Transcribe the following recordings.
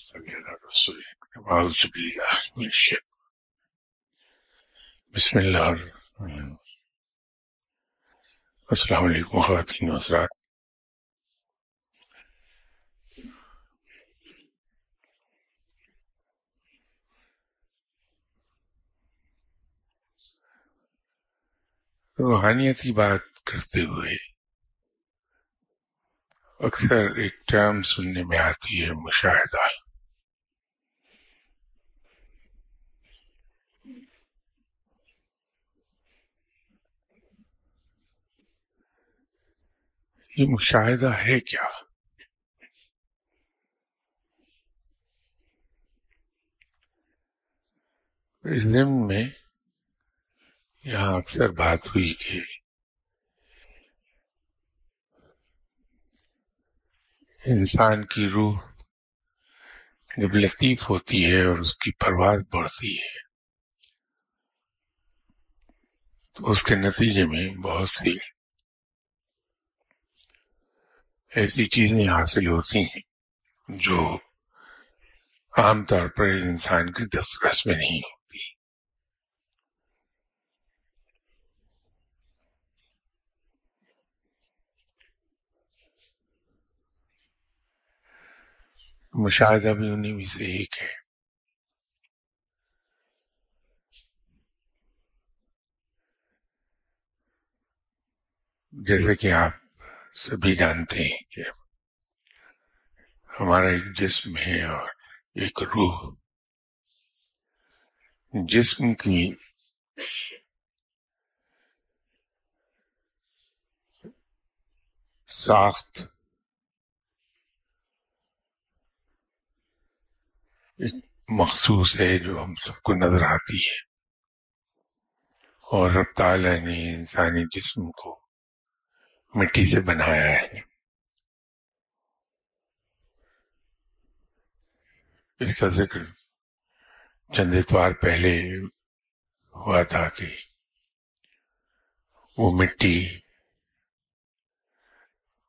بسم اللہ الرحمن السلام علیکم خواتین و حضرات روحانیت کی بات کرتے ہوئے اکثر ایک ٹرم سننے میں آتی ہے مشاہدہ۔ یہ مشاہدہ ہے کیا؟ اس ضمن میں یہاں اکثر بات ہوئی کہ انسان کی روح جب لطیف ہوتی ہے اور اس کی پرواز بڑھتی ہے، تو اس کے نتیجے میں بہت سی ایسی چیزیں حاصل ہوتی ہیں جو عام طور پر انسان کی دسترس میں نہیں ہوتی۔ مشاہدہ بھی انہیں میں سے ایک ہے۔ جیسے کہ آپ سبھی جانتے ہیں کہ ہمارا ایک جسم ہے اور ایک روح۔ جسم کی ساخت ایک مخصوص ہے جو ہم سب کو نظر آتی ہے۔ اور رب تعالیٰ نے انسانی جسم کو مٹی سے بنایا ہے۔ اس کا ذکر چند اتوار پہلے ہوا تھا کہ وہ مٹی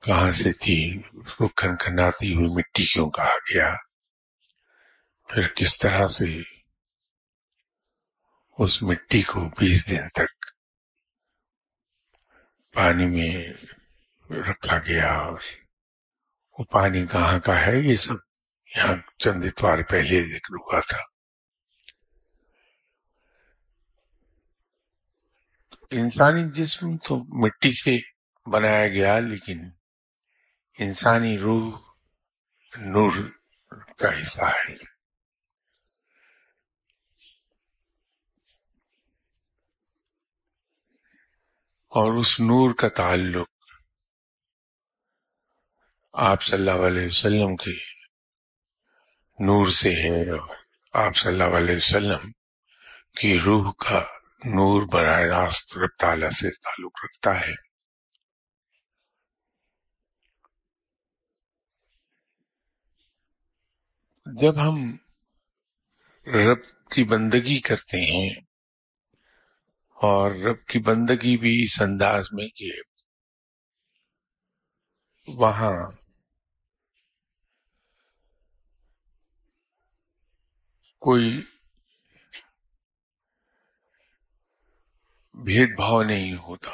کہاں سے تھی، اس کو کھنکھناتی ہوئی مٹی کیوں کہا گیا؟ پھر کس طرح سے اس مٹی کو بیس دن تک پانی میں رکھا گیا اور وہ پانی کہاں کا ہے؟ یہ سب یہاں چند اتوار پہلے ذکر ہوا تھا۔ انسانی جسم تو مٹی سے بنایا گیا، لیکن انسانی روح نور کا حصہ ہے۔ اور اس نور کا تعلق آپ صلی اللہ علیہ وسلم کے نور سے ہے اور آپ صلی اللہ علیہ وسلم کی روح کا نور براہ راست رب تعالیٰ سے تعلق رکھتا ہے۔ جب ہم رب کی بندگی کرتے ہیں اور رب کی بندگی بھی اس انداز میں کہ وہاں کوئی بھید بھاؤ نہیں ہوتا۔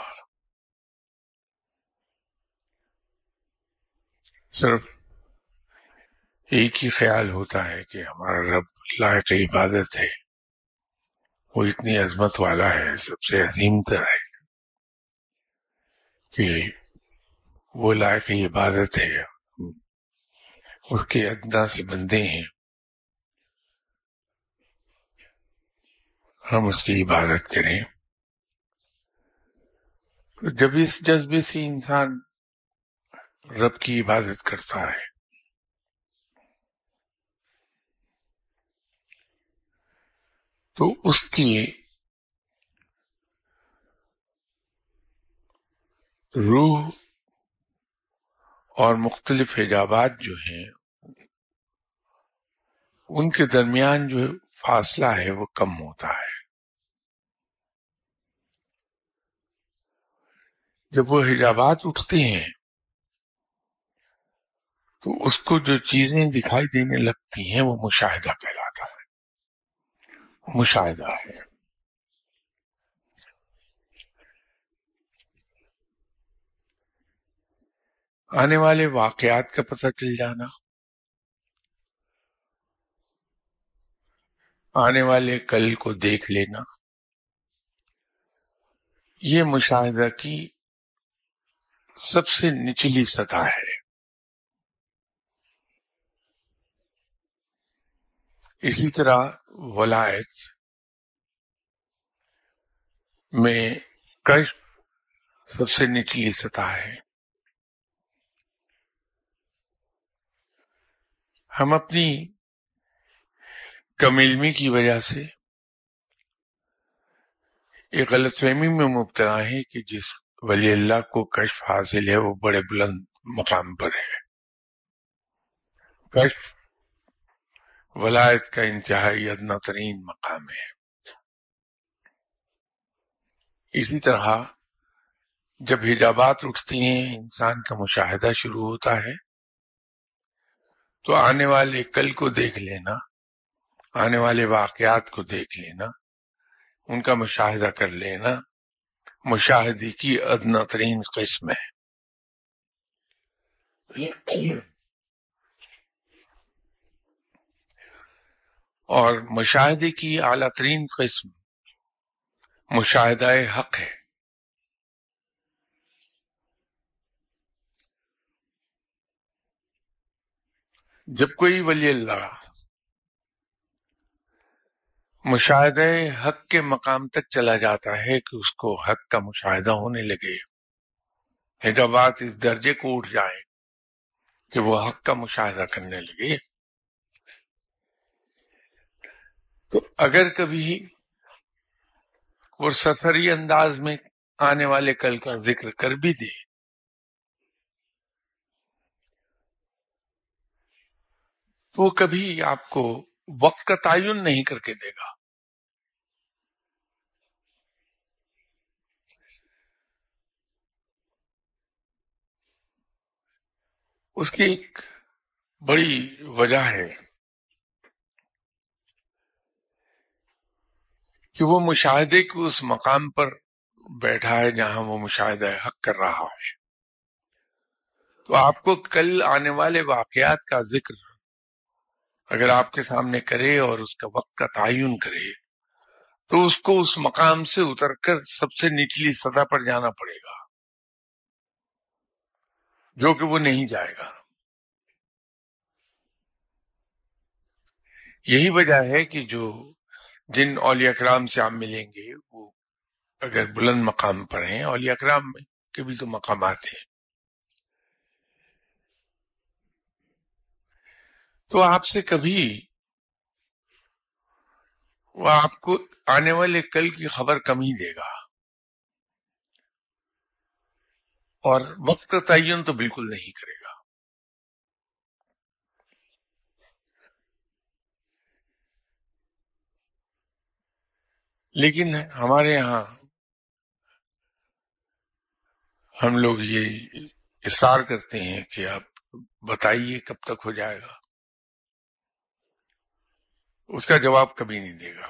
صرف ایک ہی خیال ہوتا ہے کہ ہمارا رب لائق عبادت ہے۔ وہ اتنی عظمت والا ہے، سب سے عظیم تر ہے کہ وہ لائق عبادت ہے۔ اس کے ادنا سے بندے ہیں۔ ہم اس کی عبادت کریں۔ جب اس جذبے سے انسان رب کی عبادت کرتا ہے تو اس کی روح اور مختلف حجابات جو ہیں، ان کے درمیان جو فاصلہ ہے وہ کم ہوتا ہے۔ جب وہ حجابات اٹھتے ہیں، تو اس کو جو چیزیں دکھائی دینے لگتی ہیں، وہ مشاہدہ کہلاتا مشاہدہ ہے۔ آنے والے واقعات کا پتہ چل جانا۔ آنے والے کل کو دیکھ لینا۔ یہ مشاہدہ کی سب سے نچلی سطح ہے۔ اسی طرح ولایت میں کشف سب سے نچلی سطح ہے۔ ہم اپنی کم علمی کی وجہ سے ایک غلط فہمی میں مبتلا ہے کہ جس ولی اللہ کو کشف حاصل ہے وہ بڑے بلند مقام پر ہے۔ کشف ولایت کا انتہائی ادنا ترین مقام ہے۔ اسی طرح جب حجابات اٹھتی ہیں، انسان کا مشاہدہ شروع ہوتا ہے۔ تو آنے والے کل کو دیکھ لینا، آنے والے واقعات کو دیکھ لینا، ان کا مشاہدہ کر لینا، مشاہدے کی ادنا ترین قسم ہے۔ اور مشاہدے کی اعلی ترین قسم مشاہدہ حق ہے۔ جب کوئی ولی اللہ مشاہدہ حق کے مقام تک چلا جاتا ہے کہ اس کو حق کا مشاہدہ ہونے لگے جب بات اس درجے کو اٹھ جائے کہ وہ حق کا مشاہدہ کرنے لگے تو اگر کبھی وہ سفری انداز میں آنے والے کل کا ذکر کر بھی دے، تو وہ کبھی آپ کو وقت کا تعین نہیں کر کے دے گا۔ اس کی ایک بڑی وجہ ہے۔ کہ وہ مشاہدے کے اس مقام پر بیٹھا ہے جہاں وہ مشاہدہ حق کر رہا ہے۔ تو آپ کو کل آنے والے واقعات کا ذکر اگر آپ کے سامنے کرے اور اس کا وقت کا تعین کرے تو اس کو اس مقام سے اتر کر سب سے نچلی سطح پر جانا پڑے گا، جو کہ وہ نہیں جائے گا۔ یہی وجہ ہے کہ جو جن اولیاء اکرام سے آپ ملیں گے، وہ اگر بلند مقام پر ہیں، اولیاء اکرام کے بھی تو مقامات ہیں۔ تو آپ سے کبھی وہ آپ کو آنے والے کل کی خبر کم ہی دے گا۔ اور وقت کا تعین تو بالکل نہیں کرے گا۔ لیکن ہمارے یہاں ہم لوگ یہ اصرار کرتے ہیں کہ آپ بتائیے کب تک ہو جائے گا۔ اس کا جواب کبھی نہیں دے گا۔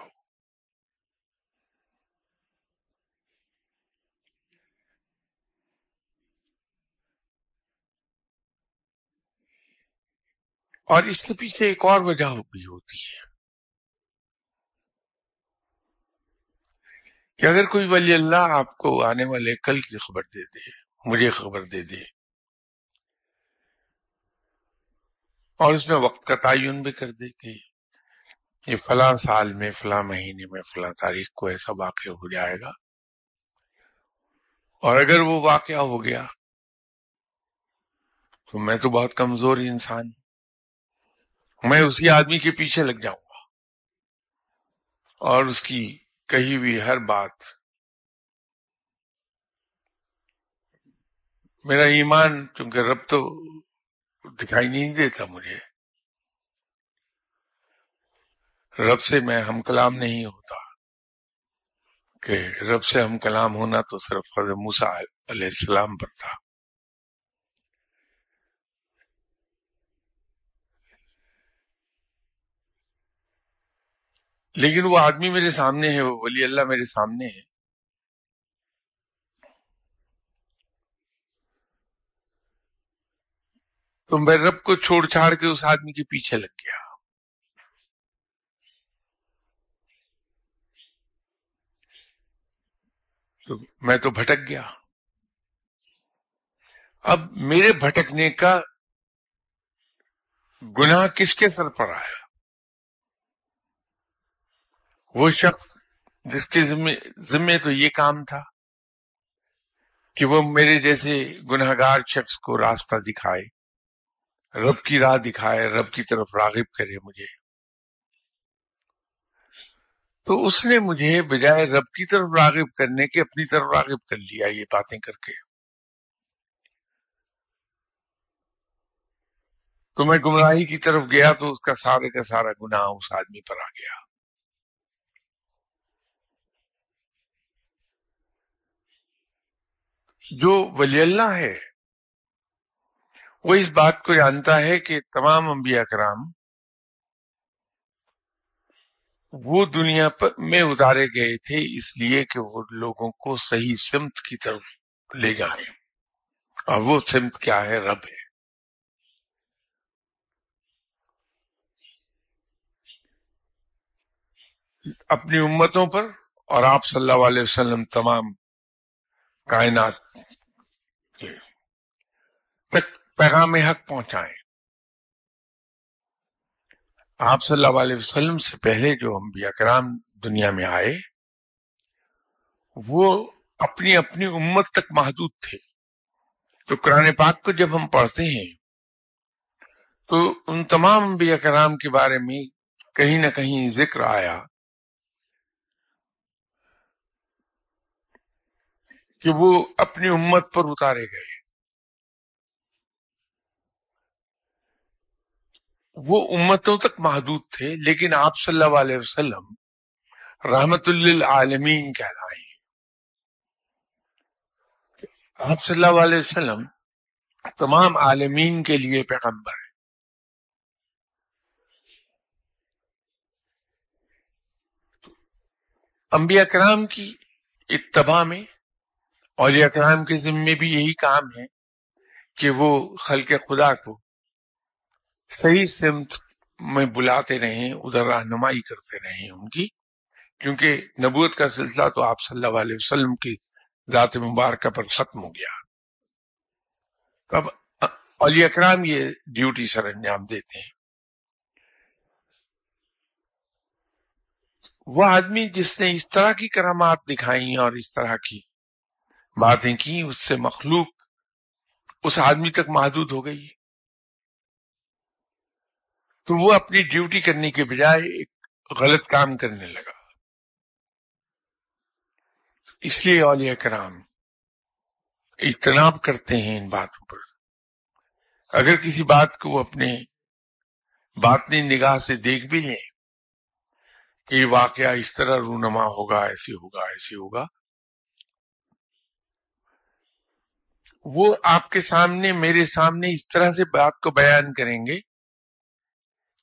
اور اس کے پیچھے ایک اور وجہ بھی ہوتی ہے۔ کہ اگر کوئی ولی اللہ آپ کو آنے والے کل کی خبر دے دے، مجھے خبر دے دے۔ اور اس میں وقت کا تعین بھی کر دے کہ یہ فلاں سال میں، فلاں مہینے میں، فلاں تاریخ کو ایسا واقع ہو جائے گا۔ اور اگر وہ واقعہ ہو گیا، تو میں تو بہت کمزور انسان۔ میں اسی آدمی کے پیچھے لگ جاؤں گا۔ اور اس کی کہی ہوئی ہر بات۔ میرا ایمان چونکہ رب تو دکھائی نہیں دیتا مجھے۔ رب سے میں ہم کلام نہیں ہوتا۔ کہ رب سے ہم کلام ہونا تو صرف حضرت موسا علیہ السلام پر تھا۔ لیکن وہ آدمی میرے سامنے ہے، وہ ولی اللہ میرے سامنے ہے۔ تو میں رب کو چھوڑ چھاڑ کے اس آدمی کے پیچھے لگ گیا۔ تو میں تو بھٹک گیا۔ اب میرے بھٹکنے کا گناہ کس کے سر پر آیا؟ وہ شخص جس کے ذمے تو یہ کام تھا کہ وہ میرے جیسے گناہ گار شخص کو راستہ دکھائے، رب کی راہ دکھائے، رب کی طرف راغب کرے مجھے۔ تو اس نے مجھے بجائے رب کی طرف راغب کرنے کے اپنی طرف راغب کر لیا یہ باتیں کر کے۔ تو میں گمراہی کی طرف گیا تو اس کا سارے کا سارا گناہ اس آدمی پر آ گیا۔ جو ولی اللہ ہے، وہ اس بات کو جانتا ہے کہ تمام انبیاء کرام وہ دنیا پر میں اتارے گئے تھے، اس لیے کہ وہ لوگوں کو صحیح سمت کی طرف لے جائیں اور وہ سمت کیا ہے؟ رب ہے۔ اپنی امتوں پر اور آپ صلی اللہ علیہ وسلم تمام کائنات تک پیغام حق پہنچائیں۔ آپ صلی اللہ علیہ وسلم سے پہلے جو انبیاء کرام دنیا میں آئے، وہ اپنی اپنی امت تک محدود تھے۔ تو قرآن پاک کو جب ہم پڑھتے ہیں، تو ان تمام انبیاء کرام کے بارے میں کہیں نہ کہیں ذکر آیا۔ کہ وہ اپنی امت پر اتارے گئے۔ وہ امتوں تک محدود تھے، لیکن آپ صلی اللہ علیہ وسلم رحمت للعالمین کہلائے آپ صلی اللہ علیہ وسلم تمام عالمین کے لیے پیغمبر ہے انبیاء کرام کی اتباع میں اولیاء اکرام کے ذمے بھی یہی کام ہے کہ وہ خلق خدا کو صحیح سمت میں بلاتے رہیں، ادھر رہنمائی کرتے رہیں ان کی، کیونکہ نبوت کا سلسلہ تو آپ صلی اللہ علیہ وسلم کی ذات مبارکہ پر ختم ہو گیا۔ اب اولیاء اکرام یہ ڈیوٹی سر انجام دیتے ہیں۔ وہ آدمی جس نے اس طرح کی کرامات دکھائی اور اس طرح کی باتیں کی اس سے مخلوق اس آدمی تک محدود ہو گئی تو وہ اپنی ڈیوٹی کرنے کے بجائے ایک غلط کام کرنے لگا۔ اس لیے اولیاء کرام اجتناب کرتے ہیں ان باتوں پر۔ اگر کسی بات کو وہ اپنے باطنی نگاہ سے دیکھ بھی لیں کہ یہ واقعہ اس طرح رونما ہوگا، ایسے ہوگا ایسے ہوگا وہ آپ کے سامنے، میرے سامنے اس طرح سے بات کو بیان کریں گے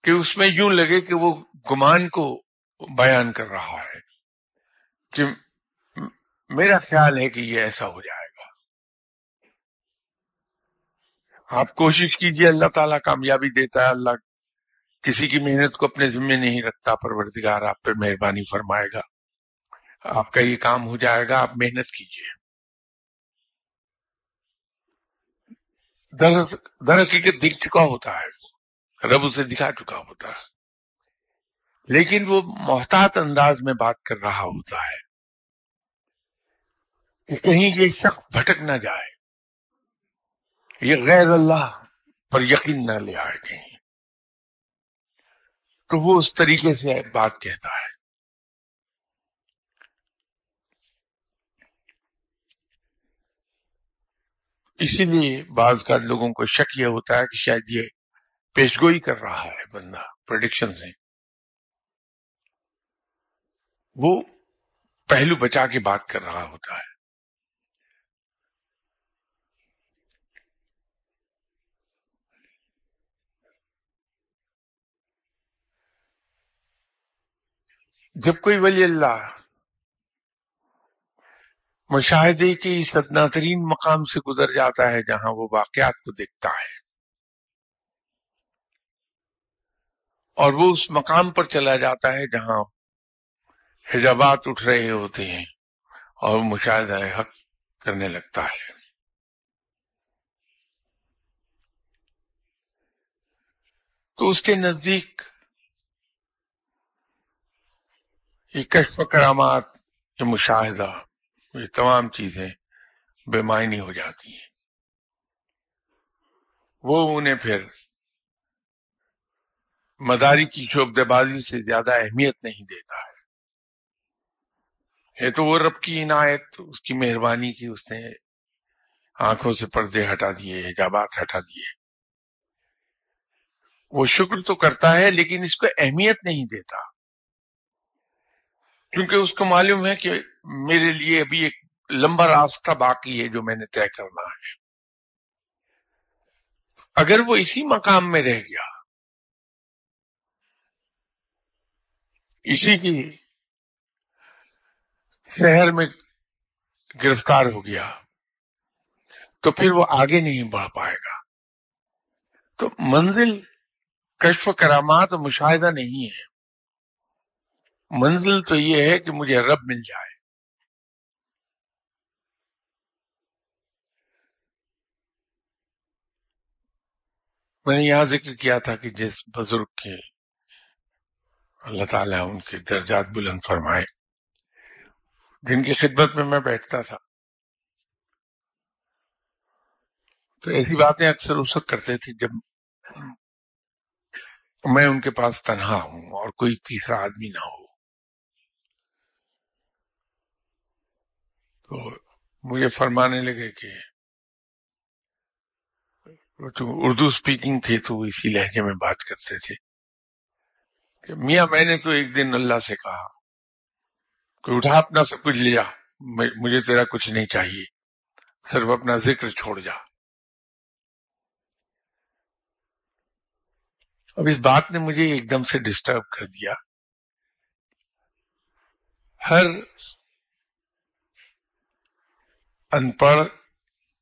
کہ اس میں یوں لگے کہ وہ گمان کو بیان کر رہا ہے کہ میرا خیال ہے کہ یہ ایسا ہو جائے گا۔ آپ کوشش کیجیے، اللہ تعالیٰ کامیابی دیتا ہے، اللہ کسی کی محنت کو اپنے ذمے نہیں رکھتا، پروردگار آپ پہ مہربانی فرمائے گا۔ آپ کا یہ کام ہو جائے گا، آپ محنت کیجیے۔ در حقیقت دکھ چکا ہوتا ہے، رب اسے دکھا چکا ہوتا ہے۔ لیکن وہ محتاط انداز میں بات کر رہا ہوتا ہے۔ کہ کہیں یہ شخص بھٹک نہ جائے۔ یہ غیر اللہ پر یقین نہ لے آئے کہیں۔ تو وہ اس طریقے سے بات کہتا ہے۔ اسی لیے بعض کا لوگوں کو شک یہ ہوتا ہے کہ شاید یہ پیشگوئی کر رہا ہے بندہ پروڈکشن سے وہ پہلو بچا کے بات کر رہا ہوتا ہے۔ جب کوئی ولی اللہ مشاہدے کے اس ادنا ترین مقام سے گزر جاتا ہے جہاں وہ واقعات کو دیکھتا ہے۔ اور وہ اس مقام پر چلا جاتا ہے جہاں حجابات اٹھ رہے ہوتے ہیں اور مشاہدہ حق کرنے لگتا ہے۔ تو اس کے نزدیک یہ کشف کرامات، یہ مشاہدہ یہ تمام چیزیں بے معنی ہو جاتی ہیں۔ وہ انہیں پھر مداری کی شعبے بازی سے زیادہ اہمیت نہیں دیتا ہے۔ ہے تو وہ رب کی عنایت، اس کی مہربانی کی اس نے آنکھوں سے پردے ہٹا دیے، حجابات ہٹا دیے۔ وہ شکر تو کرتا ہے، لیکن اس کو اہمیت نہیں دیتا۔ کیونکہ اس کو معلوم ہے کہ میرے لیے ابھی ایک لمبا راستہ باقی ہے جو میں نے طے کرنا ہے۔ اگر وہ اسی مقام میں رہ گیا، اسی کی شہر میں گرفتار ہو گیا، تو پھر وہ آگے نہیں بڑھ پائے گا۔ تو منزل، کشف کرامات مشاہدہ نہیں ہے۔ منزل تو یہ ہے کہ مجھے رب مل جائے۔ میں نے یہاں ذکر کیا تھا کہ جس بزرگ کے اللہ تعالیٰ ان کے درجات بلند فرمائے۔ جن کی خدمت میں میں بیٹھتا تھا۔ تو ایسی باتیں اکثر اس وقت کرتے تھے جب میں ان کے پاس تنہا ہوں اور کوئی تیسرا آدمی نہ ہو۔ تو مجھے فرمانے لگے کہ تو اردو سپیکنگ تھی تو اسی لہجے میں بات کرتے تھے۔ کہ میاں، میں نے تو ایک دن اللہ سے کہا کہ اٹھا، اپنا سب کچھ لیا مجھے تیرا کچھ نہیں چاہیے۔ صرف اپنا ذکر چھوڑ جا۔ اب اس بات نے مجھے ایک دم سے ڈسٹرب کر دیا۔ ہر ان پڑھ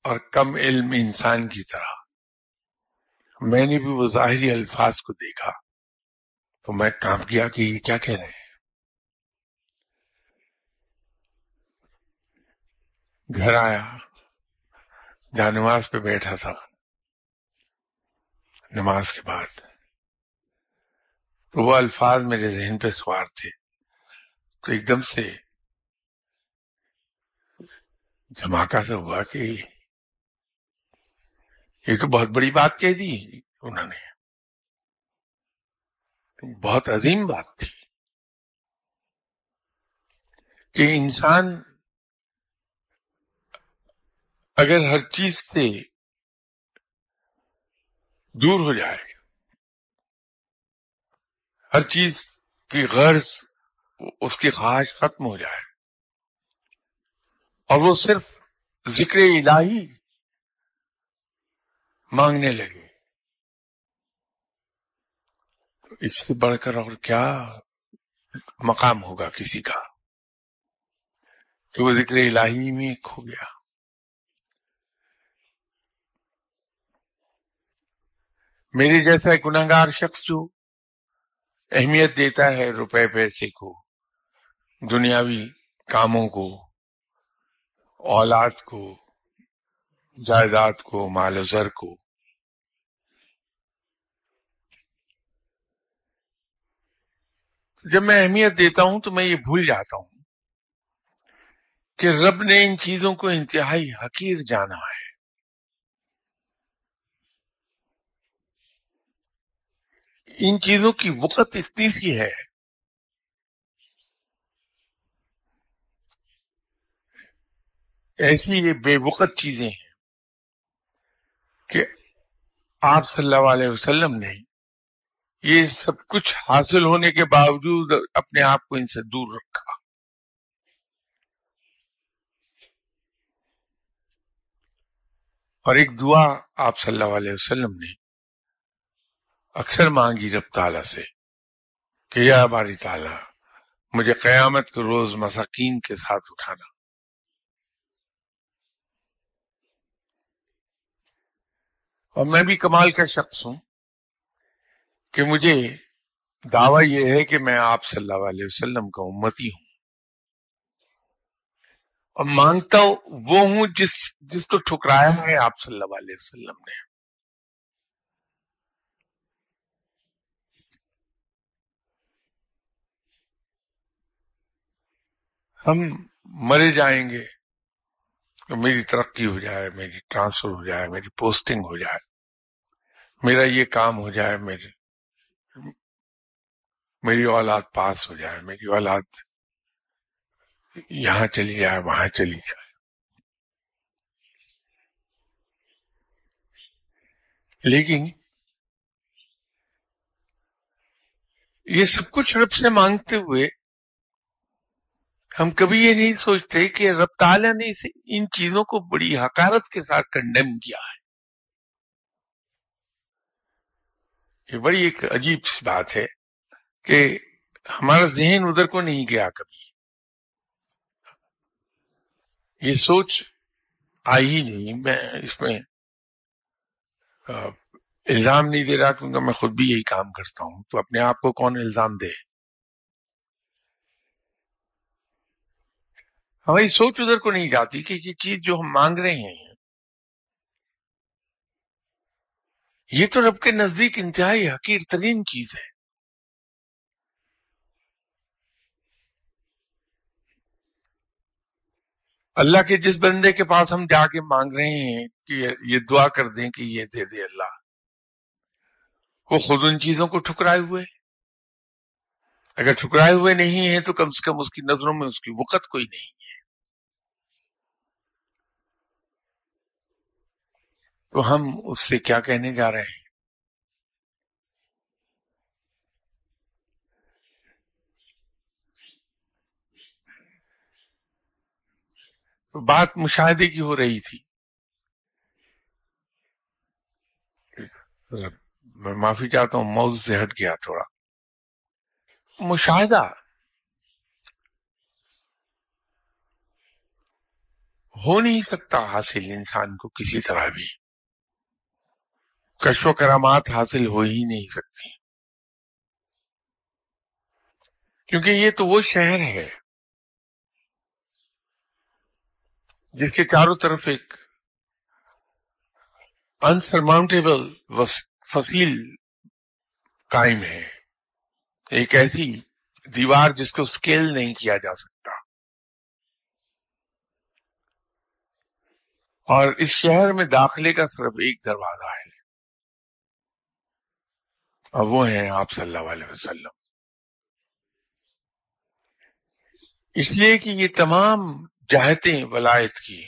اور کم علم انسان کی طرح۔ میں نے بھی وہ ظاہری الفاظ کو دیکھا۔ تو میں کام کیا کہ یہ کیا کہہ رہے ہیں؟ گھر آیا۔ جہاں نماز پہ بیٹھا تھا۔ نماز کے بعد۔ تو وہ الفاظ میرے ذہن پہ سوار تھے۔ تو ایک دم سے دھماکہ سے ہوا کہ یہ تو بہت بڑی بات کہہ دی انہوں نے۔ بہت عظیم بات تھی کہ انسان اگر ہر چیز سے دور ہو جائے، ہر چیز کی غرض اس کی خواہش ختم ہو جائے۔ اور وہ صرف ذکر الہی مانگنے لگے۔ اس سے بڑھ کر اور کیا مقام ہوگا کسی کا؟ کہ وہ ذکر الہی میں کھو گیا۔ میرے جیسا گناگار شخص جو اہمیت دیتا ہے روپے پیسے کو، دنیاوی کاموں کو اولاد کو، جائیداد کو، مال و زر کو۔ جب میں اہمیت دیتا ہوں تو میں یہ بھول جاتا ہوں کہ رب نے ان چیزوں کو انتہائی حقیر جانا ہے۔ ان چیزوں کی وقت اتنی سی ہے ایسی یہ بے وقت چیزیں ہیں کہ آپ صلی اللہ علیہ وسلم نے یہ سب کچھ حاصل ہونے کے باوجود اپنے آپ کو ان سے دور رکھا۔ اور ایک دعا آپ صلی اللہ علیہ وسلم نے اکثر مانگی رب تعالی سے کہ یا باری تعالی، مجھے قیامت کے روز مساکین کے ساتھ اٹھانا۔ اور میں بھی کمال کا شخص ہوں کہ مجھے دعویٰ یہ ہے کہ میں آپ صلی اللہ علیہ وسلم کا امتی ہوں۔ اور مانگتا وہ ہوں جس جس کو ٹھکرایا ہے آپ صلی اللہ علیہ وسلم نے۔ ہم مرے جائیں گے۔ تو میری ترقی ہو جائے، میری ٹرانسفر ہو جائے، میری پوسٹنگ ہو جائے، میرا یہ کام ہو جائے، میرے میری اولاد پاس ہو جائے، میری اولاد یہاں چلی جائے، وہاں چلی جائے۔ لیکن یہ سب کچھ رب سے مانگتے ہوئے ہم کبھی یہ نہیں سوچتے کہ رب تعالیٰ نے ان چیزوں کو بڑی حکارت کے ساتھ کنڈیم کیا ہے۔ یہ بڑی ایک عجیب سی بات ہے کہ ہمارا ذہن ادھر کو نہیں گیا کبھی۔ یہ سوچ آئی ہی نہیں۔ میں اس میں الزام نہیں دے رہا کیونکہ میں خود بھی یہی کام کرتا ہوں۔ تو اپنے آپ کو کون الزام دے؟ ہماری سوچ ادھر کو نہیں جاتی کہ یہ چیز جو ہم مانگ رہے ہیں۔ یہ تو رب کے نزدیک انتہائی حقیر ترین چیز ہے۔ اللہ کے جس بندے کے پاس ہم جا کے مانگ رہے ہیں کہ یہ دعا کر دیں کہ یہ دے دے اللہ۔ وہ خود ان چیزوں کو ٹھکرائے ہوئے۔ اگر ٹھکرائے ہوئے نہیں ہیں تو کم سے کم اس کی نظروں میں اس کی وقت کوئی نہیں۔ تو ہم اس سے کیا کہنے جا رہے ہیں؟ بات مشاہدے کی ہو رہی تھی۔ میں معافی چاہتا ہوں، موضوع سے ہٹ گیا تھوڑا۔ مشاہدہ۔ ہو نہیں سکتا حاصل انسان کو کسی طرح بھی۔ کشو و کرامات حاصل ہو ہی نہیں سکتی۔ کیونکہ یہ تو وہ شہر ہے جس کے چاروں طرف ایک انسرماؤنٹیبل فصیل قائم ہے۔ ایک ایسی دیوار جس کو سکیل نہیں کیا جا سکتا۔ اور اس شہر میں داخلے کا صرف ایک دروازہ ہے۔ اور وہ ہیں آپ صلی اللہ علیہ وسلم۔ اس لیے کہ یہ تمام جہتیں ولایت کی،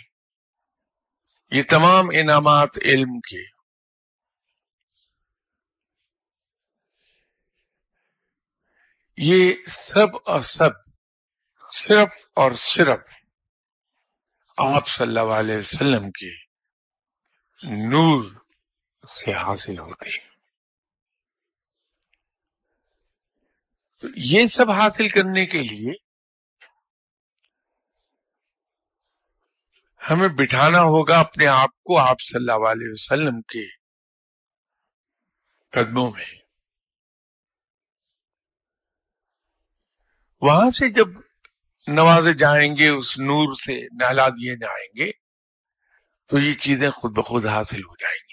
یہ تمام انعامات علم کے۔ یہ سب اور سب، صرف اور صرف آپ صلی اللہ علیہ وسلم کے نور سے حاصل ہوتے ہیں۔ تو یہ سب حاصل کرنے کے لیے ہمیں بٹھانا ہوگا اپنے آپ کو آپ صلی اللہ علیہ وسلم کے قدموں میں۔ وہاں سے جب نوازے جائیں گے، اس نور سے نہلا دیے جائیں گے، تو یہ چیزیں خود بخود حاصل ہو جائیں گی۔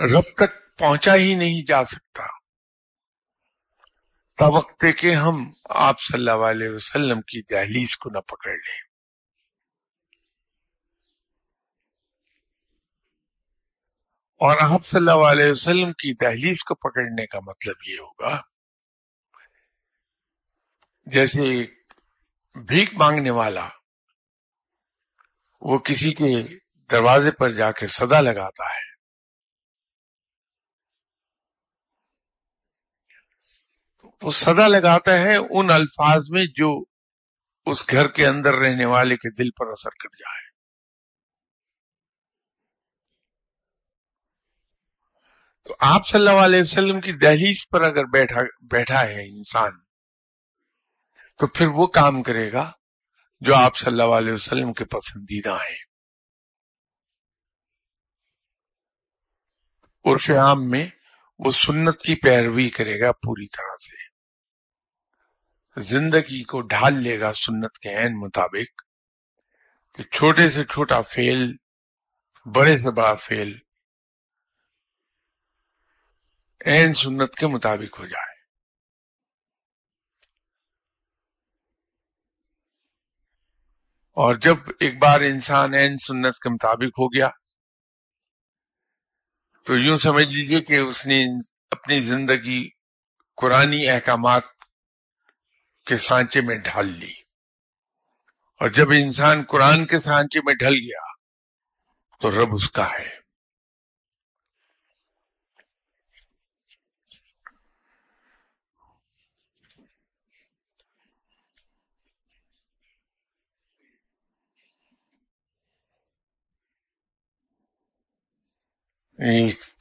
رب تک پہنچا ہی نہیں جا سکتا۔ وقت کہ ہم آپ صلی اللہ علیہ وسلم کی دہلیز کو نہ پکڑ لیں۔ اور آپ صلی اللہ علیہ وسلم کی دہلیز کو پکڑنے کا مطلب یہ ہوگا جیسے بھیک مانگنے والا وہ کسی کے دروازے پر جا کے صدا لگاتا ہے۔ وہ صدا لگاتا ہے ان الفاظ میں جو اس گھر کے اندر رہنے والے کے دل پر اثر کر جائے۔ تو آپ صلی اللہ علیہ وسلم کی دہلیز پر اگر بیٹھا بیٹھا ہے انسان، تو پھر وہ کام کرے گا جو آپ صلی اللہ علیہ وسلم کے پسندیدہ ہیں۔ عرف عام میں وہ سنت کی پیروی کرے گا پوری طرح سے۔ زندگی کو ڈھال لے گا سنت کے عین مطابق کہ چھوٹے سے چھوٹا فیل، بڑے سے بڑا فیل عین سنت کے مطابق ہو جائے۔ اور جب ایک بار انسان عین سنت کے مطابق ہو گیا، تو یوں سمجھ لیجیے کہ اس نے اپنی زندگی قرآن احکامات کے سانچے میں ڈھال لی۔ اور جب انسان قرآن کے سانچے میں ڈھل گیا تو رب اس کا ہے۔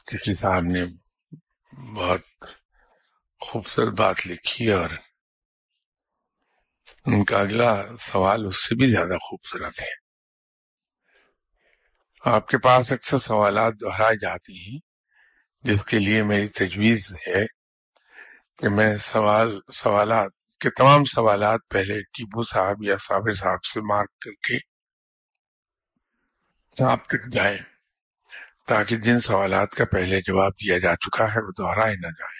کسی صاحب نے بہت خوبصورت بات لکھی اور ان کا اگلا سوال اس سے بھی زیادہ خوبصورت ہے۔ آپ کے پاس اکثر سوالات دہرائے جاتی ہیں، جس کے لیے میری تجویز ہے کہ میں سوال، سوالات کے تمام سوالات پہلے ٹیپو صاحب یا صابر صاحب سے مارک کر کے آپ تک جائیں، تاکہ جن سوالات کا پہلے جواب دیا جا چکا ہے وہ دہرائے نہ جائے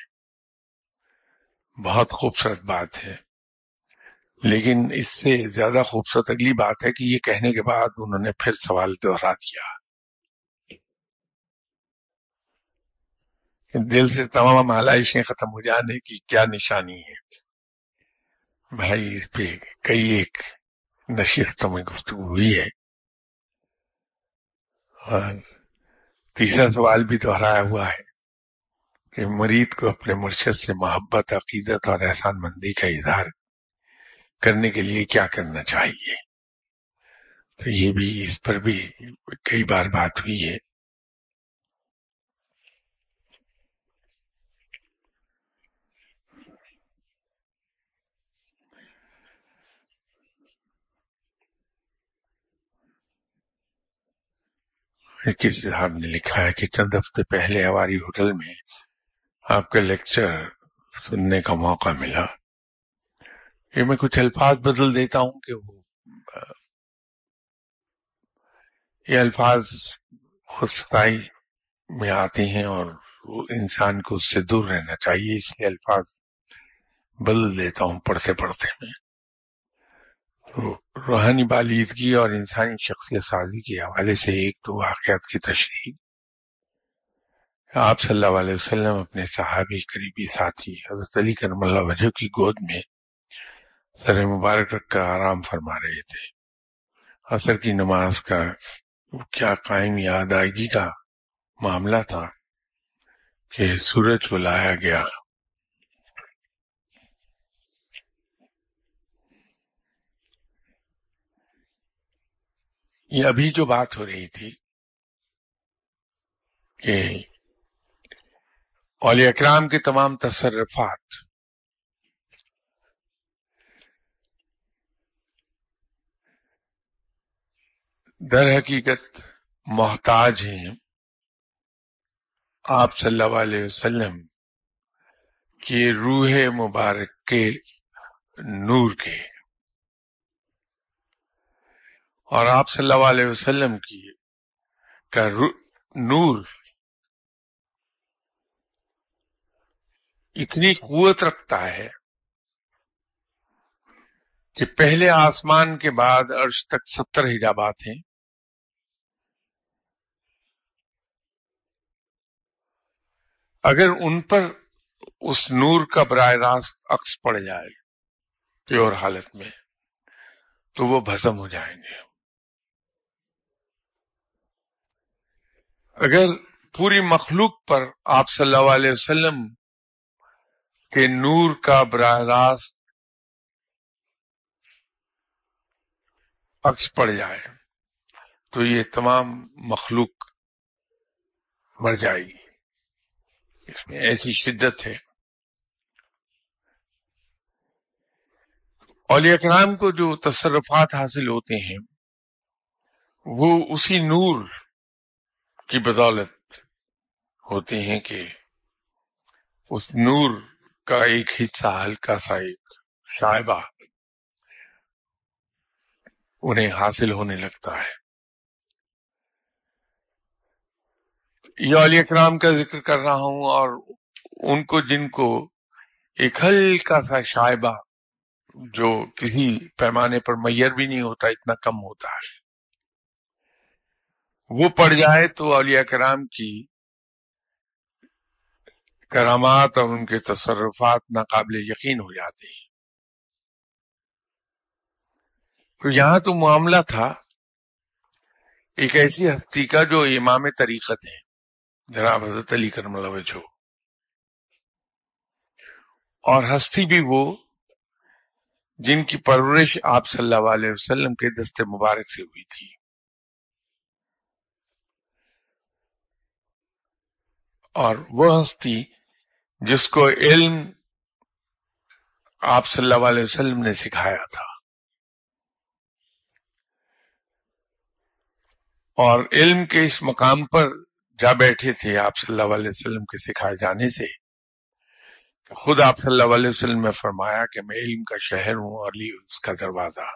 بہت خوبصورت بات ہے۔ لیکن اس سے زیادہ خوبصورت اگلی بات ہے کہ یہ کہنے کے بعد انہوں نے پھر سوال دہرا دیا۔ دل سے تمام آلائشیں ختم ہو جانے کی کیا نشانی ہے؟ بھائی، اس پہ کئی ایک نشستوں میں گفتگو ہوئی ہے۔ اور تیسرا سوال بھی دہرایا ہوا ہے کہ مرید کو اپنے مرشد سے محبت، عقیدت اور احسان مندی کا اظہار کرنے کے لیے کیا کرنا چاہیے۔ تو یہ بھی اس پر بھی کئی بار بات ہوئی ہے۔ کسی صاحب نے لکھا ہے کہ چند ہفتے پہلے ہماری ہوٹل میں آپ کا لیکچر سننے کا موقع ملا۔ یہ میں کچھ الفاظ بدل دیتا ہوں کہ وہ یہ الفاظ خستائی میں آتے ہیں اور انسان کو اس سے دور رہنا چاہیے، اس لیے الفاظ بدل دیتا ہوں پڑھتے پڑھتے میں۔ تو روحانی بالیدگی اور انسانی شخصیت سازی کے حوالے سے ایک دو واقعات کی تشریح۔ آپ صلی اللہ علیہ وسلم اپنے صحابی قریبی ساتھی حضرت علی کرم اللہ وجہ کی گود میں سر مبارک رکھ کر آرام فرما رہے تھے۔ عصر کی نماز کا کیا قائم یاد آئیگی کا معاملہ تھا کہ سورج کو لایا گیا۔ یہ ابھی جو بات ہو رہی تھی کہ اولی اکرام کے تمام تصرفات در حقیقت محتاج ہیں آپ صلی اللہ علیہ وسلم کی روح مبارک کے نور کے۔ اور آپ صلی اللہ علیہ وسلم کی کا نور۔ اتنی قوت رکھتا ہے کہ پہلے آسمان کے بعد عرش تک ستر حجابات ہیں۔ اگر ان پر اس نور کا براہ راست عکس پڑ جائے پیور حالت میں، تو وہ بھسم ہو جائیں گے۔ اگر پوری مخلوق پر آپ صلی اللہ علیہ وسلم کے نور کا براہ راست عکس پڑ جائے، تو یہ تمام مخلوق مر جائے گی۔ اس میں ایسی شدت ہے۔ اولیاء کرام کو جو تصرفات حاصل ہوتے ہیں، وہ اسی نور کی بدولت ہوتے ہیں کہ اس نور کا ایک حصہ، ہلکا سا ایک شائبہ انہیں حاصل ہونے لگتا ہے۔ یہ علی اکرام کا ذکر کر رہا ہوں اور ان کو جن کو ایک ہلکا سا شائبہ جو کسی پیمانے پر میئر بھی نہیں ہوتا، اتنا کم ہوتا ہے۔ وہ پڑ جائے تو اولیاء کرام کی کرامات اور ان کے تصرفات ناقابل یقین ہو جاتے ہیں۔ تو یہاں تو معاملہ تھا۔ ایک ایسی ہستی کا جو امام طریقت ہے۔ جناب حضرت علی کرم اللہ وجہ اور ہستی بھی وہ جن کی پرورش آپ صلی اللہ علیہ وسلم کے دست مبارک سے ہوئی تھی۔ اور وہ ہستی جس کو علم آپ صلی اللہ علیہ وسلم نے سکھایا تھا۔ اور علم کے اس مقام پر جا بیٹھے تھے آپ صلی اللہ علیہ وسلم کے سکھائے جانے سے، خود آپ صلی اللہ علیہ وسلم نے فرمایا کہ میں علم کا شہر ہوں اور لی اس کا دروازہ۔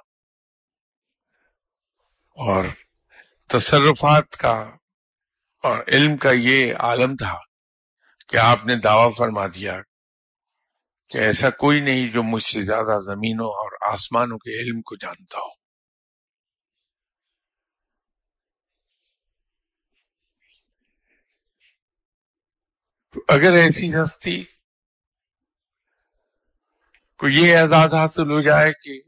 اور تصرفات کا اور علم کا یہ عالم تھا کہ آپ نے دعویٰ فرما دیا کہ ایسا کوئی نہیں جو مجھ سے زیادہ زمینوں اور آسمانوں کے علم کو جانتا ہو۔ تو اگر ایسی ہستی کو یہ اعزاز حاصل ہو جائے کہ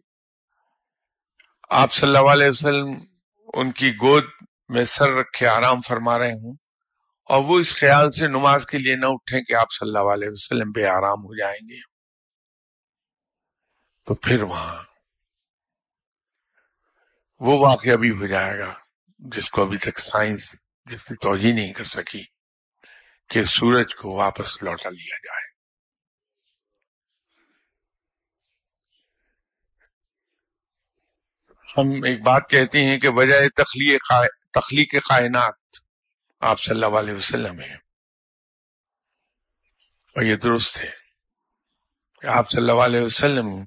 آپ صلی اللہ علیہ وسلم ان کی گود میں سر رکھے آرام فرما رہے ہوں اور وہ اس خیال سے نماز کے لیے نہ اٹھیں کہ آپ صلی اللہ علیہ وسلم بے آرام ہو جائیں گے۔ تو پھر وہاں وہ واقعہ بھی ہو جائے گا جس کو ابھی تک سائنس جس کی توجہ نہیں کر سکی۔ کہ سورج کو واپس لوٹا لیا جائے۔ ہم ایک بات کہتے ہیں کہ وجہ تخلیق تخلیق کائنات آپ صلی اللہ علیہ وسلم ہے اور یہ درست ہے کہ آپ صلی اللہ علیہ وسلم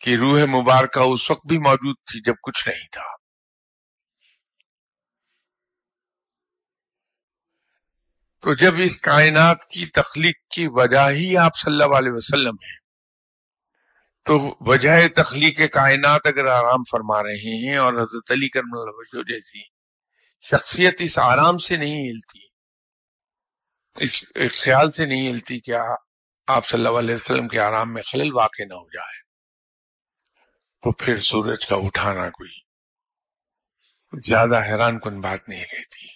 کی روح مبارکہ اس وقت بھی موجود تھی جب کچھ نہیں تھا۔ تو جب اس کائنات کی تخلیق کی وجہ ہی آپ صلی اللہ علیہ وسلم ہے تو وجہ تخلیق کائنات اگر آرام فرما رہے ہیں اور حضرت علی کرم اللہ جیسی شخصیت اس آرام سے نہیں ہلتی، اس خیال سے نہیں ہلتی کہ آپ صلی اللہ علیہ وسلم کے آرام میں خلل واقع نہ ہو جائے، تو پھر سورج کا اٹھانا کوئی زیادہ حیران کن بات نہیں رہتی۔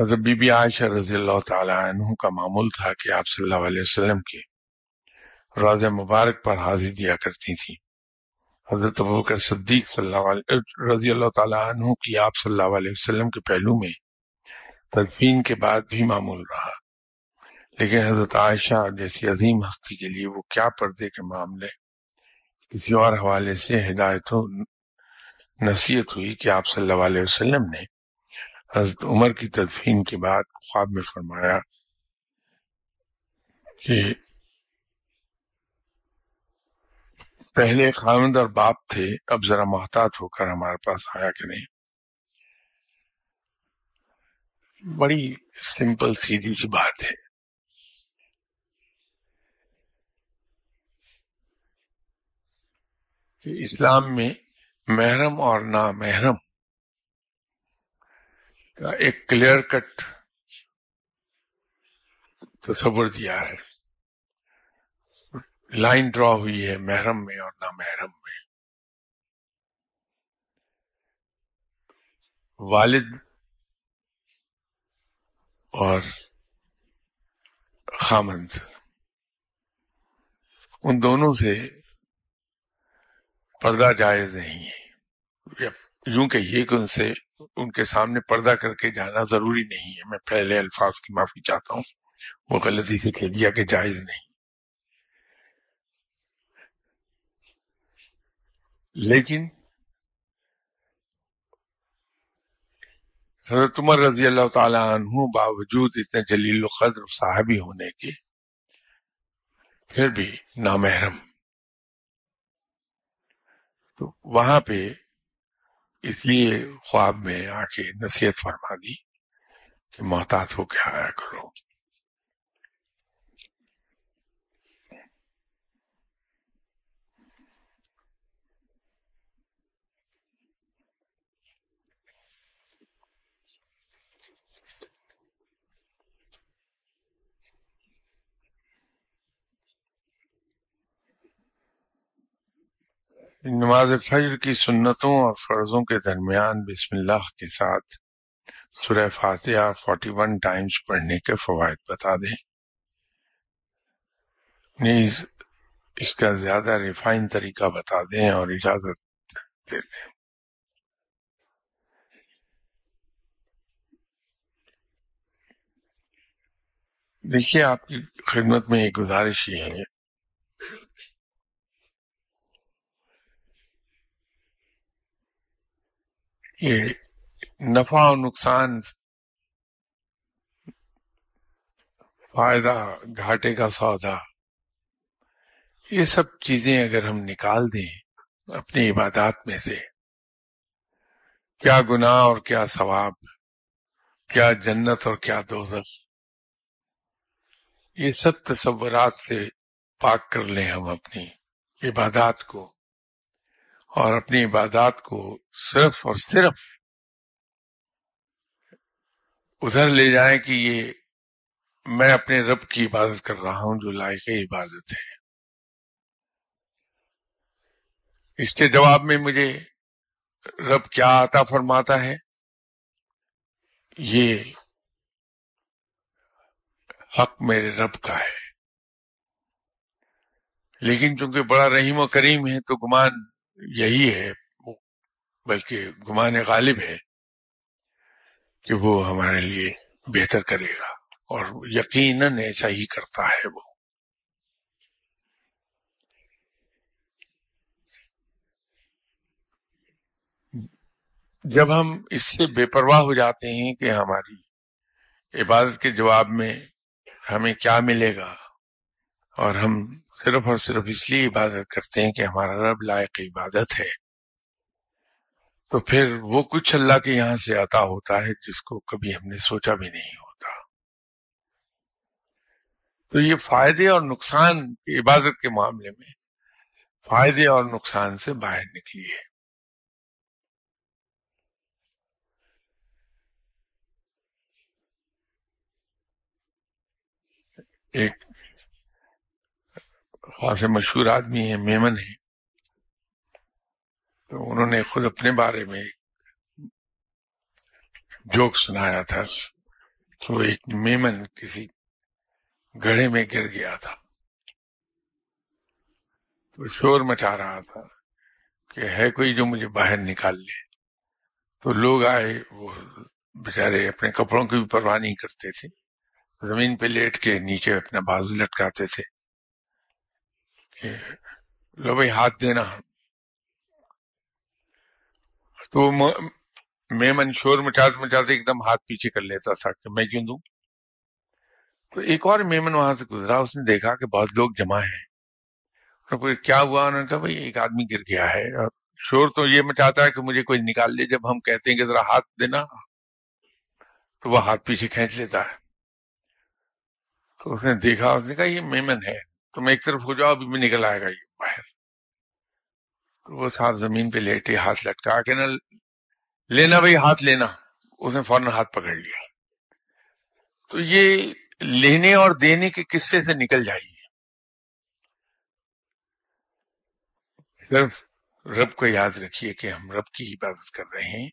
حضرت بی بی عائشہ رضی اللہ تعالی عنہ کا معمول تھا کہ آپ صلی اللہ علیہ وسلم کے راز مبارک پر حاضر دیا کرتی تھی۔ حضرت ابوکر صدیق صلی اللہ علیہ رضی اللہ تعالی عنہ کی آپ صلی اللہ علیہ وسلم کے پہلو میں تدفین کے بعد بھی معمول رہا۔ لیکن حضرت عائشہ جیسی عظیم ہستی کے لیے وہ کیا پردے کے معاملے؟ کسی اور حوالے سے ہدایت و نصیحت ہوئی کہ آپ صلی اللہ علیہ وسلم نے حضرت عمر کی تدفین کے بعد خواب میں فرمایا کہ پہلے خامد اور باپ تھے، اب ذرا محتاط ہو کر ہمارے پاس آیا کہ نہیں؟ بڑی سمپل، سیدھی سی بات ہے۔ کہ اسلام میں محرم اور نا محرم کا ایک کلیئر کٹ تصور دیا ہے۔ لائن ڈرا ہوئی ہے محرم میں اور نہ محرم میں۔ والد اور خامند۔ ان دونوں سے پردہ جائز نہیں ہے۔ یوں کہ یہ کہ ان سے ان کے سامنے پردہ کر کے جانا ضروری نہیں ہے۔ میں پہلے الفاظ کی معافی چاہتا ہوں۔ وہ غلطی سے کہہ دیا کہ جائز نہیں۔ لیکن حضرت عمر رضی اللہ تعالی عنہ باوجود اتنے جلیل القدر صاحبی ہونے کے پھر بھی نامحرم۔ تو وہاں پہ اس لیے خواب میں آ کے نصیحت فرما دی کہ محتاط ہو کے آیا کرو۔ نماز فجر کی سنتوں اور فرضوں کے درمیان بسم اللہ کے ساتھ سورہ فاتحہ فورٹی ون ٹائمز پڑھنے کے فوائد بتا دیں۔ نیز اس کا زیادہ ریفائن طریقہ بتا دیں اور اجازت دے دیں۔ دیکھیے، آپ کی خدمت میں ایک گزارش یہ ہے یہ نفع و نقصان فائدہ گھاٹے کا سودا، یہ سب چیزیں اگر ہم نکال دیں اپنی عبادات میں سے، کیا گناہ اور کیا ثواب، کیا جنت اور کیا دوزخ، یہ سب تصورات سے پاک کر لیں ہم اپنی عبادات کو۔ اور اپنی عبادات کو صرف اور صرف ادھر لے جائیں کہ یہ میں اپنے رب کی عبادت کر رہا ہوں جو لائق عبادت ہے۔ اس کے جواب میں مجھے رب کیا عطا فرماتا ہے؟ یہ حق میرے رب کا ہے۔ لیکن چونکہ بڑا رحیم و کریم ہے تو گمان یہی ہے، بلکہ گمان غالب ہے کہ وہ ہمارے لیے بہتر کرے گا اور یقیناً ایسا ہی کرتا ہے وہ۔ جب ہم اس سے بے پرواہ ہو جاتے ہیں کہ ہماری عبادت کے جواب میں ہمیں کیا ملے گا اور ہم صرف اور صرف اس لیے عبادت کرتے ہیں کہ ہمارا رب لائق عبادت ہے۔ تو پھر وہ کچھ اللہ کے یہاں سے عطا ہوتا ہے جس کو کبھی ہم نے سوچا بھی نہیں ہوتا۔ تو یہ فائدے اور نقصان عبادت کے معاملے میں فائدے اور نقصان سے باہر نکلیے ایک خاص مشہور آدمی ہیں، میمن ہیں۔ تو انہوں نے خود اپنے بارے میں جوک سنایا تھا۔ کہ وہ ایک میمن کسی گڑھے میں گر گیا تھا۔ وہ شور مچا رہا تھا کہ ہے کوئی جو مجھے باہر نکال لے۔ تو لوگ آئے، وہ بےچارے اپنے کپڑوں کی بھی پرواہ نہیں کرتے تھے۔ زمین پہ لیٹ کے نیچے اپنا بازو لٹکاتے تھے۔ لو بھائی ہاتھ دینا۔ تو میں منشور مچاتے مچاتے ایک دم ہاتھ پیچھے کر لیتا تھا کہ میں کیوں دوں؟ تو ایک اور میمن وہاں سے گزرا، اس نے دیکھا کہ بہت لوگ جمع ہیں۔ کیا ہوا؟ انہوں نے کہا، بھائی، ایک آدمی گر گیا ہے۔ اور شور تو یہ مچاتا ہے کہ مجھے کوئی نکال لے، جب ہم کہتے ہیں کہ ذرا ہاتھ دینا، تو وہ ہاتھ پیچھے کھینچ لیتا ہے۔ تو اس نے دیکھا، اس نے کہا، یہ میمن ہے۔ تم ایک طرف ہو جاؤ، ابھی بھی نکل آئے گا یہ باہر۔ تو وہ صاحب زمین پہ لیٹے ہاتھ لٹکا کے نا لینا بھائی، ہاتھ لینا۔ اس نے فوراً ہاتھ پکڑ لیا۔ تو یہ لینے اور دینے کے قصے سے نکل جائیے۔ صرف رب کو یاد رکھیے کہ ہم رب کی عبادت کر رہے ہیں۔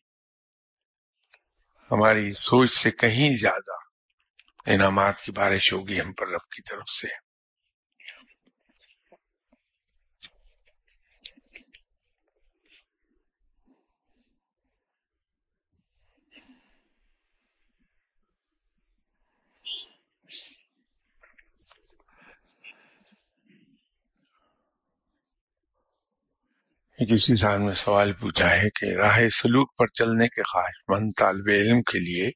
ہماری سوچ سے کہیں زیادہ انعامات کی بارش ہوگی ہم پر رب کی طرف سے۔ کسی سال میں سوال پوچھا ہے کہ راہ سلوک پر چلنے کے خواہش مند طالب علم کے لیے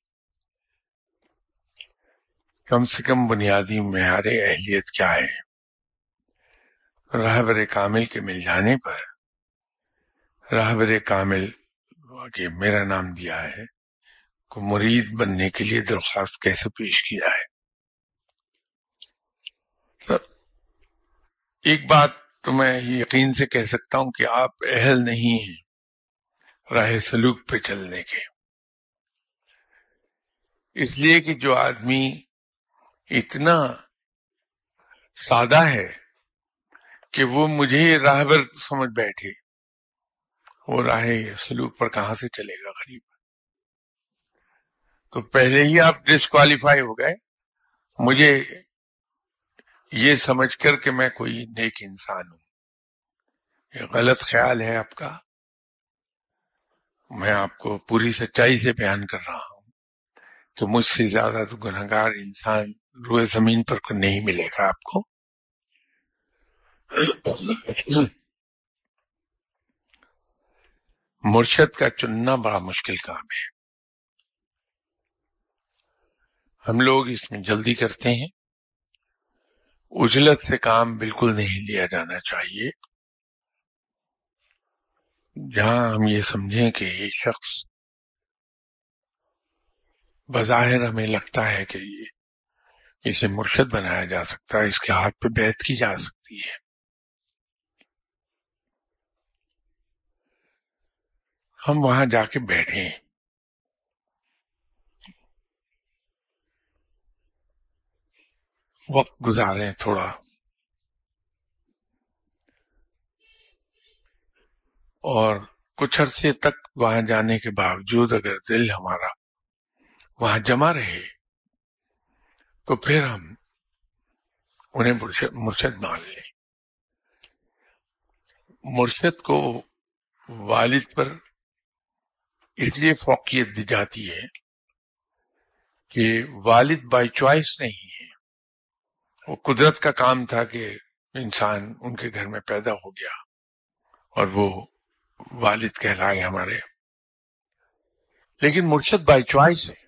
کم سے کم بنیادی معیار اہلیت کیا ہے؟ راہبر کامل کے مل جانے پر۔ راہبر کامل کہ میرا نام دیا ہے۔ کو مرید بننے کے لیے درخواست کیسے پیش کیا ہے؟ ایک بات تو میں یقین سے کہہ سکتا ہوں کہ آپ اہل نہیں ہیں راہ سلوک پہ چلنے کے۔ اس لیے کہ جو آدمی اتنا سادہ ہے کہ وہ مجھے راہبر سمجھ بیٹھے، وہ راہ سلوک پر کہاں سے چلے گا غریب؟ تو پہلے ہی آپ ڈسکوالیفائی ہو گئے۔ مجھے یہ سمجھ کر کہ میں کوئی نیک انسان ہوں۔ یہ غلط خیال ہے آپ کا؟ میں آپ کو پوری سچائی سے بیان کر رہا ہوں کہ مجھ سے زیادہ تو گناہ گار انسان روئے زمین پر کوئی نہیں ملے گا آپ کو؟ مرشد کا چننا بڑا مشکل کام ہے۔ ہم لوگ اس میں جلدی کرتے ہیں۔ اجلت سے کام بالکل نہیں لیا جانا چاہیے۔ جہاں ہم یہ سمجھیں کہ یہ شخص بظاہر ہمیں لگتا ہے کہ یہ اسے مرشد بنایا جا سکتا ہے، اس کے ہاتھ پہ بیعت کی جا سکتی ہے۔ ہم وہاں جا کے بیٹھے وقت گزارے تھوڑا۔ اور کچھ عرصے تک وہاں جانے کے باوجود اگر دل ہمارا وہاں جمع رہے، تو پھر ہم انہیں مرشد مان لیں۔ مرشد کو والد پر اس لیے فوقیت دی جاتی ہے کہ والد بائی چوائس نہیں ہے۔ وہ قدرت کا کام تھا کہ انسان ان کے گھر میں پیدا ہو گیا اور وہ والد کہلائے ہمارے۔ لیکن مرشد بائی چوائس ہے۔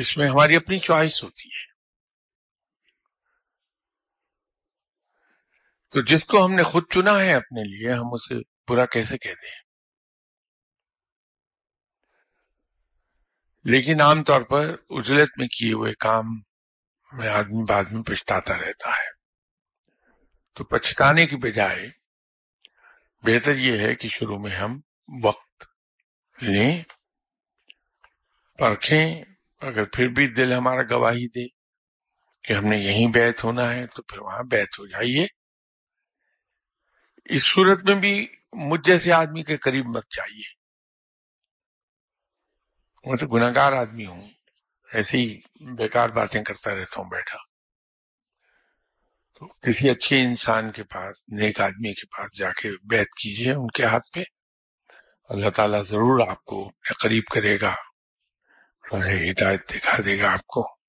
اس میں ہماری اپنی چوائس ہوتی ہے۔ تو جس کو ہم نے خود چنا ہے اپنے لیے، ہم اسے برا کیسے کہتے ہیں؟ لیکن عام طور پر اجلت میں کیے ہوئے کام میں آدمی بعد میں پچھتاتا رہتا ہے۔ تو پچھتانے کی بجائے بہتر یہ ہے کہ شروع میں ہم وقت لیں، پرکھیں، اگر پھر بھی دل ہمارا گواہی دے کہ ہم نے یہیں بیت ہونا ہے، تو پھر وہاں بیت ہو جائیے۔ اس صورت میں بھی مجھ جیسے آدمی کے قریب مت چاہیے میں تو گناگار آدمی ہوں ایسے ہی بیکار باتیں کرتا رہتا ہوں بیٹھا۔ تو کسی اچھے انسان کے پاس، نیک آدمی کے پاس جا کے بیت کیجیے ان کے ہاتھ پہ۔ اللہ تعالیٰ ضرور آپ کو قریب کرے گا، ہدایت دکھا دے گا آپ کو۔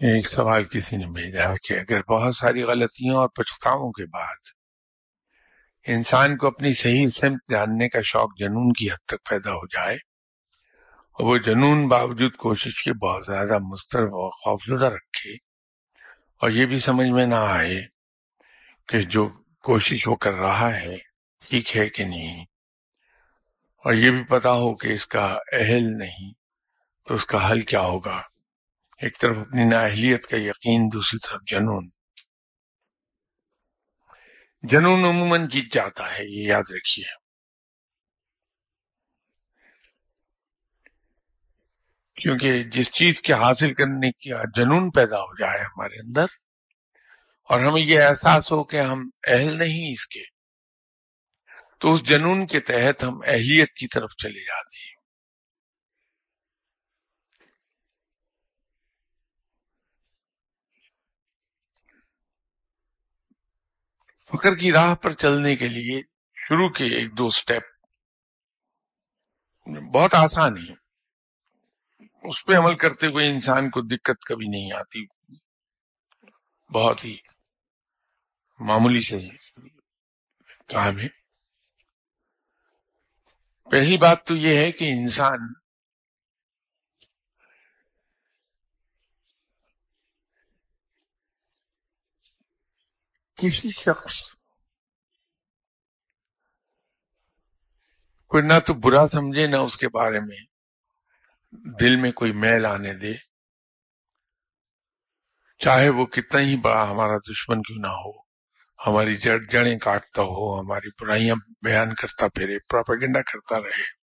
ایک سوال کسی نے بھیجا کہ اگر بہت ساری غلطیوں اور پچھتاؤں کے بعد انسان کو اپنی صحیح سمت جاننے کا شوق جنون کی حد تک پیدا ہو جائے، اور وہ جنون باوجود کوشش کے بہت زیادہ مسترب اور خوفزدہ رکھے، اور یہ بھی سمجھ میں نہ آئے کہ جو کوشش وہ کر رہا ہے، ٹھیک ہے کہ نہیں؟ اور یہ بھی پتا ہو کہ اس کا اہل نہیں، تو اس کا حل کیا ہوگا؟ ایک طرف اپنی نااہلیت کا یقین، دوسری طرف جنون۔ جنون عموماً جیت جاتا ہے، یہ یاد رکھیے۔ کیونکہ جس چیز کے حاصل کرنے کا جنون پیدا ہو جائے ہمارے اندر، اور ہمیں یہ احساس ہو کہ ہم اہل نہیں اس کے، تو اس جنون کے تحت ہم اہلیت کی طرف چلے جاتے ہیں۔ فکر کی راہ پر چلنے کے لیے شروع کے ایک دو سٹیپ بہت آسان ہے اس پہ عمل کرتے ہوئے انسان کو دقت کبھی نہیں آتی۔ بہت ہی معمولی سے کام ہے۔ پہلی بات تو یہ ہے کہ انسان کسی شخص کوئی نہ تو برا سمجھے، نہ اس کے بارے میں دل میں کوئی میل آنے دے۔ چاہے وہ کتنا ہی بڑا ہمارا دشمن کیوں نہ ہو، ہماری جڑ جڑیں کاٹتا ہو، ہماری برائیاں بیان کرتا پھرے پراپیگنڈا کرتا رہے۔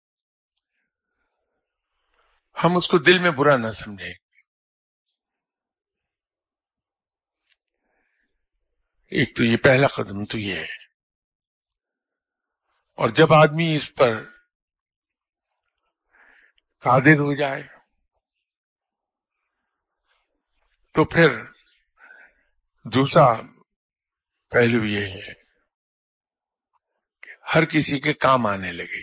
ہم اس کو دل میں برا نہ سمجھیں۔ ایک تو یہ پہلا قدم تو یہ ہے۔ اور جب آدمی اس پر قادر ہو جائے، تو پھر دوسرا پہلو یہ ہے ہر کسی کے کام آنے لگے۔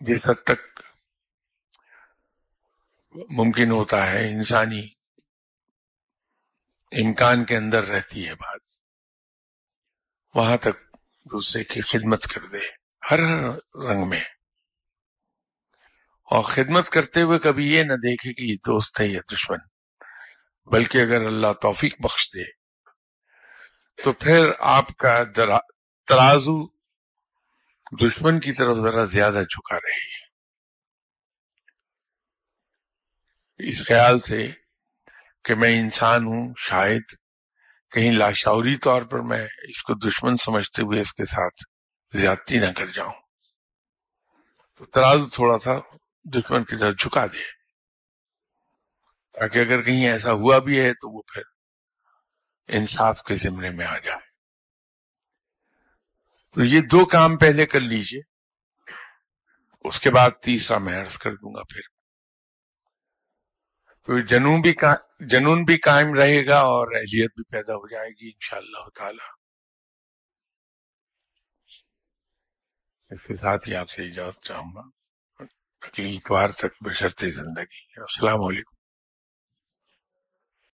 جس حد تک ممکن ہوتا ہے انسانی امکان کے اندر رہتی ہے بات۔ وہاں تک دوسرے کی خدمت کر دے ہر رنگ میں۔ اور خدمت کرتے ہوئے کبھی یہ نہ دیکھے کہ یہ دوست ہے یا دشمن، بلکہ اگر اللہ توفیق بخش دے تو پھر آپ کا ترازو دشمن کی طرف ذرا زیادہ جھکا رہی اس خیال سے کہ میں انسان ہوں، شاید کہیں لاشعوری طور پر میں اس کو دشمن سمجھتے ہوئے اس کے ساتھ زیادتی نہ کر جاؤں۔ تو ترازو تھوڑا سا دشمن کی طرف جھکا دے۔ تاکہ اگر کہیں ایسا ہوا بھی ہے تو وہ پھر انصاف کے ذمرے میں آ جائے۔ تو یہ دو کام پہلے کر لیجیے، اس کے بعد تیسرا میں عرض کر دوں گا پھر۔ تو جنون بھی جنون بھی قائم رہے گا اور اہلیت بھی پیدا ہو جائے گی انشاءاللہ تعالی۔ اس کے ساتھ ہی آپ سے اجازت چاہوں گا۔ اگلی اتوار تک بشرط زندگی۔ السلام علیکم۔